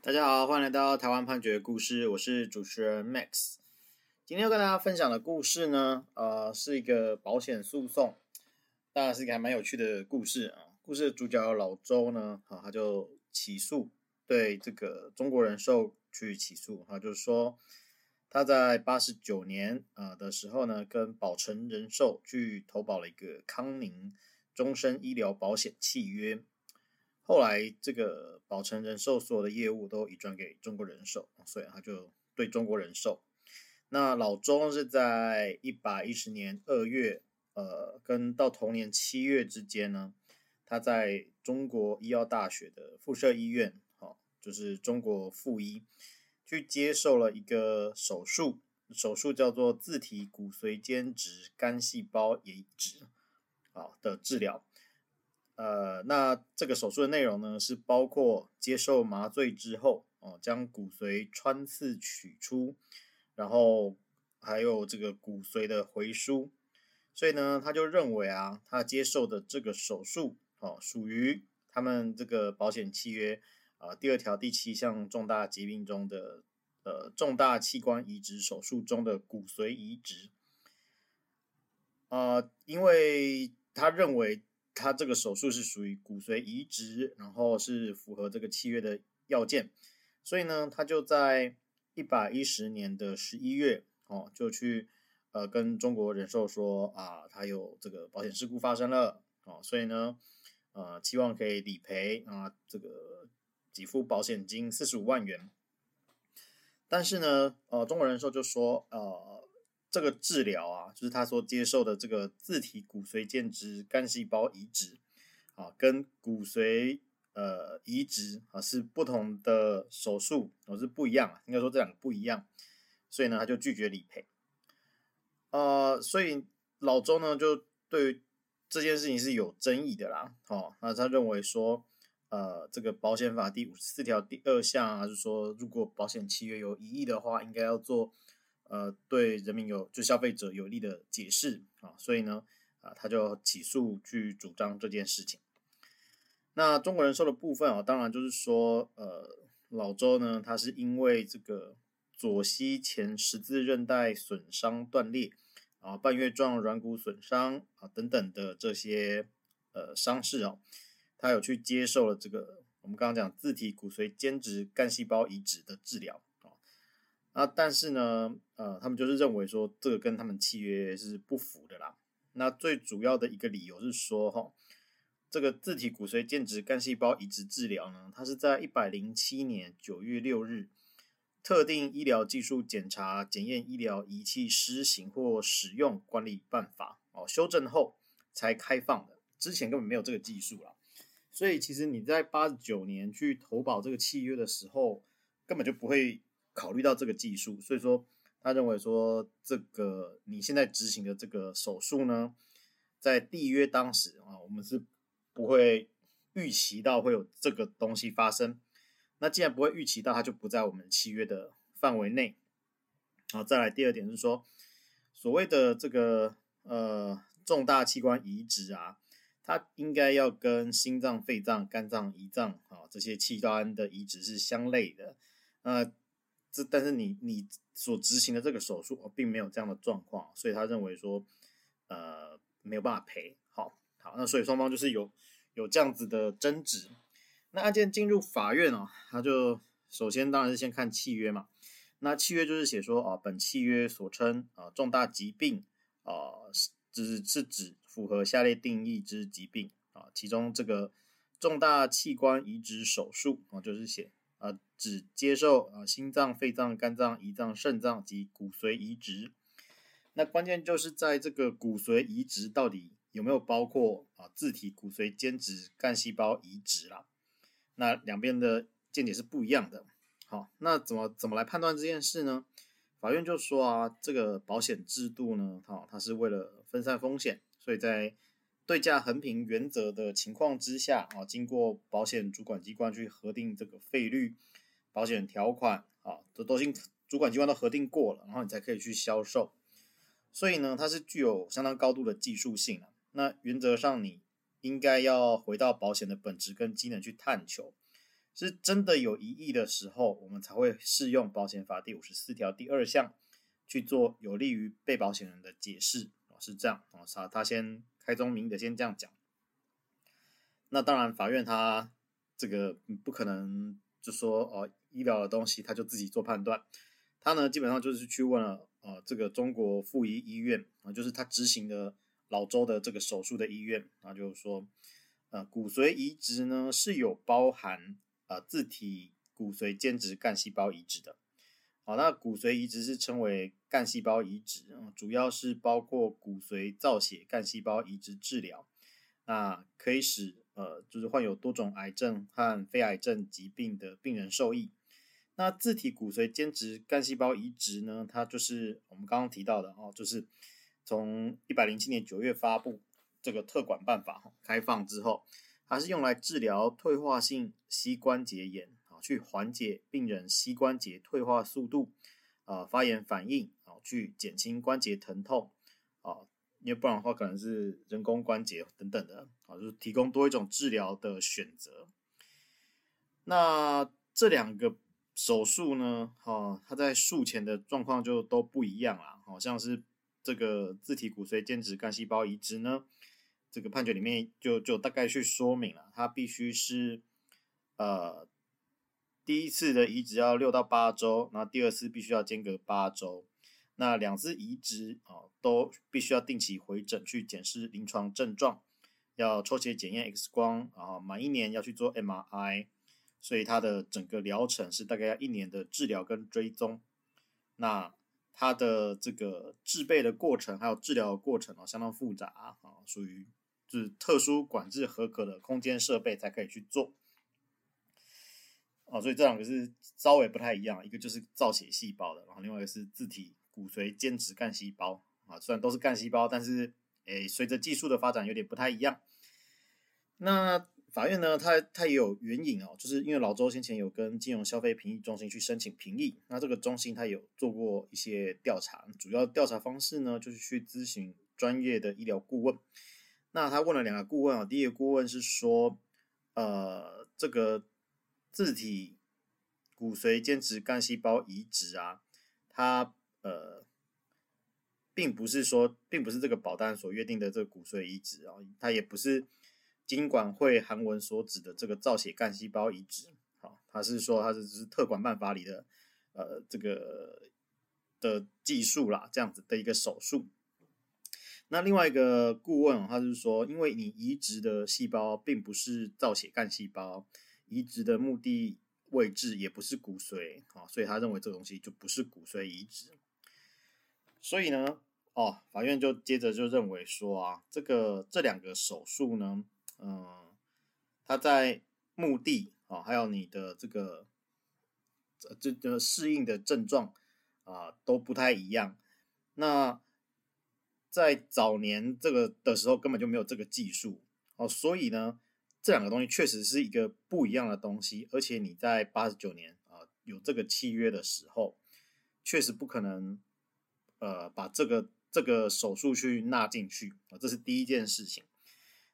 大家好，欢迎来到台湾判决故事，我是主持人 Max。今天要跟大家分享的故事呢，呃，是一个保险诉讼，当然是一个还蛮有趣的故事啊。故事的主角老周呢，啊，他就起诉对这个中国人寿去起诉，啊，就是说他在八十九年啊的时候呢，跟保诚人寿去投保了一个康宁终身医疗保险契约。后来，这个保诚人寿所有的业务都移转给中国人寿，所以他就对中国人寿。那老钟是在一百一十年二月，呃，跟到同年七月之间呢，他在中国医药大学的附设医院，好，就是中国附医，去接受了一个手术，手术叫做自体骨髓间质干细胞移植，好的治疗。呃，那这个手术的内容呢，是包括接受麻醉之后，哦，将骨髓穿刺取出，然后还有这个骨髓的回输。所以呢，他就认为啊，他接受的这个手术，哦，属于他们这个保险契约啊，第二条第七项重大疾病中的呃重大器官移植手术中的骨髓移植。啊，因为他认为。他这个手术是属于骨髓移植，然后是符合这个契约的要件，所以呢，他就在一百一十年的十一月，哦，就去呃跟中国人寿说啊，他有这个保险事故发生了，哦，所以呢，呃，期望可以理赔啊，这个给付保险金四十五万元，但是呢，呃，中国人寿就说，呃。这个治疗啊，就是他所接受的这个自体骨髓间质干细胞移植啊，跟骨髓呃移植啊是不同的手术，哦是不一样，应该说这两个不一样，所以呢他就拒绝理赔。呃，所以老周呢就对这件事情是有争议的啦，哦，那他认为说，呃，这个保险法第五十四条第二项啊，就是说如果保险契约有异议的话，应该要做。呃，对人民有就消费者有利的解释啊，所以呢，啊，他就起诉去主张这件事情。那中国人寿的部分啊，当然就是说，呃，老周呢，他是因为这个左膝前十字韧带损伤断裂啊，半月状软骨损伤啊等等的这些呃伤势啊，他有去接受了这个我们刚刚讲自体骨髓间质干细胞移植的治疗。那，但是呢，呃，他们就是认为说这个跟他们契约是不符的啦。那最主要的一个理由是说，哈，这个自体骨髓间质干细胞移植治疗呢，它是在一百零七年九月六日《特定医疗技术检查检验医疗仪器施行或使用管理办法》哦修正后才开放的，之前根本没有这个技术啦。所以其实你在八十九年去投保这个契约的时候，根本就不会。考虑到这个技术，所以说他认为说这个你现在执行的这个手术呢，在缔约当时啊，我们是不会预期到会有这个东西发生。那既然不会预期到，它就不在我们契约的范围内。好，再来第二点是说，所谓的这个呃重大器官移植啊，它应该要跟心脏、肺脏、肝脏、胰脏啊这些器官的移植是相类的。呃这但是你你所执行的这个手术并没有这样的状况，所以他认为说，呃，没有办法赔。好，好，那所以双方就是有有这样子的争执。那案件进入法院哦，他就首先当然是先看契约嘛。那契约就是写说啊，本契约所称啊重大疾病啊，只是指符合下列定义之疾病啊，其中这个重大器官移植手术啊，就是写。啊，只接受啊心脏、肺脏、肝脏、胰脏、肾脏及骨髓移植。那关键就是在这个骨髓移植到底有没有包括啊自体骨髓间质干细胞移植啦？那两边的见解是不一样的。好，那怎么怎么来判断这件事呢？法院就说啊，这个保险制度呢，哈，它是为了分散风险，所以在对价衡平原则的情况之下啊，经过保险主管机关去核定这个费率、保险条款啊，这都经主管机关都核定过了，然后你才可以去销售。所以呢，它是具有相当高度的技术性啊。那原则上，你应该要回到保险的本质跟机能去探求。是真的有疑义的时候，我们才会适用保险法第五十四条第二项去做有利于被保险人的解释。是这样啊，他他先开宗明义的先这样讲。那当然，法院他这个不可能就说哦，医疗的东西他就自己做判断。他呢，基本上就是去问了呃，这个中国妇医医院啊，就是他执行的老周的这个手术的医院啊，就是说呃，骨髓移植呢是有包含。呃，自体骨髓间质干细胞移植的，好，那骨髓移植是称为干细胞移植，主要是包括骨髓造血干细胞移植治疗，那可以使呃，就是患有多种癌症和非癌症疾病的病人受益。那自体骨髓间质干细胞移植呢，它就是我们刚刚提到的哦，就是从一百零七年九月发布这个特管办法开放之后。它是用来治疗退化性膝关节炎啊，去缓解病人膝关节退化速度啊、发炎反应啊，去减轻关节疼痛啊，因为不然的话可能是人工关节等等的啊，就是提供多一种治疗的选择。那这两个手术呢，哈，它在术前的状况就都不一样啦，好像是这个自体骨髓间质干细胞移植呢。这个判决里面就就大概去说明了，它必须是呃第一次的移植要六到八周，然后第二次必须要间隔八周，那两次移植啊、都必须要定期回诊去检视临床症状，要抽血检验 X 光啊，满一年要去做 MRI，所以它的整个疗程是大概要一年的治疗跟追踪，那它的这个制备的过程还有治疗的过程哦相当复杂啊，属于。就是特殊管制合格的空间设备才可以去做，哦，所以这两个是稍微不太一样，一个就是造血细胞的，然后另外一个是自体骨髓间质干细胞啊，虽然都是干细胞，但是诶，随着技术的发展有点不太一样。那法院呢，它它也有援引哦，就是因为老周先前有跟金融消费评议中心去申请评议，那这个中心它有做过一些调查，主要调查方式呢就是去咨询专业的医疗顾问。那他问了两个顾问啊，第一个顾问是说，呃，这个自体骨髓间质干细胞移植啊，它呃，并不是说，并不是这个保单所约定的这个骨髓移植啊，它也不是金管会函文所指的这个造血干细胞移植，好，它是说它是只是特管办法里的呃这个的技术啦，这样子的一个手术。那另外一个顾问，他是说，因为你移植的细胞并不是造血干细胞，移植的目的位置也不是骨髓，啊，所以他认为这个东西就不是骨髓移植。所以呢，哦，法院就接着就认为说啊，这个这两个手术呢，嗯，它在目的啊，还有你的这个这个适应的症状啊，都不太一样。那在早年这个的时候根本就没有这个技术哦，所以呢，这两个东西确实是一个不一样的东西，而且你在八十九年啊、有这个契约的时候，确实不可能呃把这个这个手术去纳进去啊、这是第一件事情。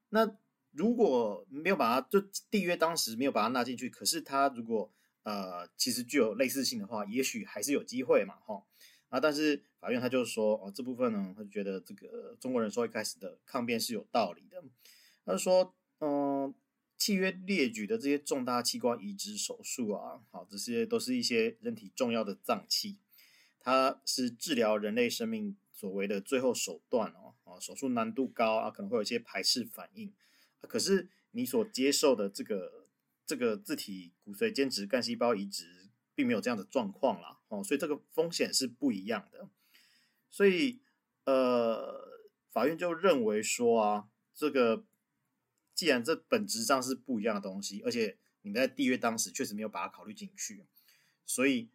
那如果没有把它就缔约当时没有把它纳进去，可是它如果呃其实具有类似性的话，也许还是有机会嘛，哈。啊，但是法院他就说，哦，这部分呢，他就觉得这个中国人寿一开始的抗辩是有道理的。他说，契约列举的这些重大器官移植手术啊，好，这些都是一些人体重要的脏器，它是治疗人类生命所谓的最后手段哦，啊，手术难度高啊，可能会有一些排斥反应。可是你所接受的这个这个自体骨髓间质干细胞移植。并没有这样的状况啦，哦，所以这个风险是不一样的，所以呃，法院就认为说啊，这个既然这本质上是不一样的东西，而且你们在缔约当时确实没有把它考虑进去，所以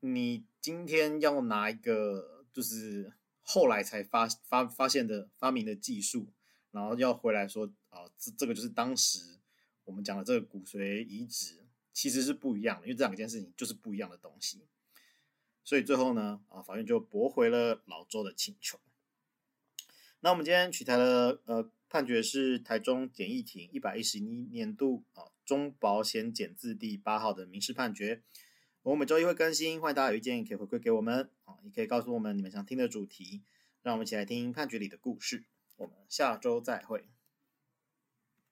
你今天要拿一个就是后来才发发发现的发明的技术，然后要回来说啊，这这个就是当时我们讲的这个骨髓移植。其实是不一样的，因为这两件事情就是不一样的东西，所以最后呢，啊，法院就驳回了老周的请求。那我们今天取材的呃判决是台中简易庭一百一十一年度啊中保险简字第八号的民事判决。我每周一会更新，欢迎大家有意见可以回馈给我们啊，也可以告诉我们你们想听的主题，让我们一起来听判决里的故事。我们下周再会。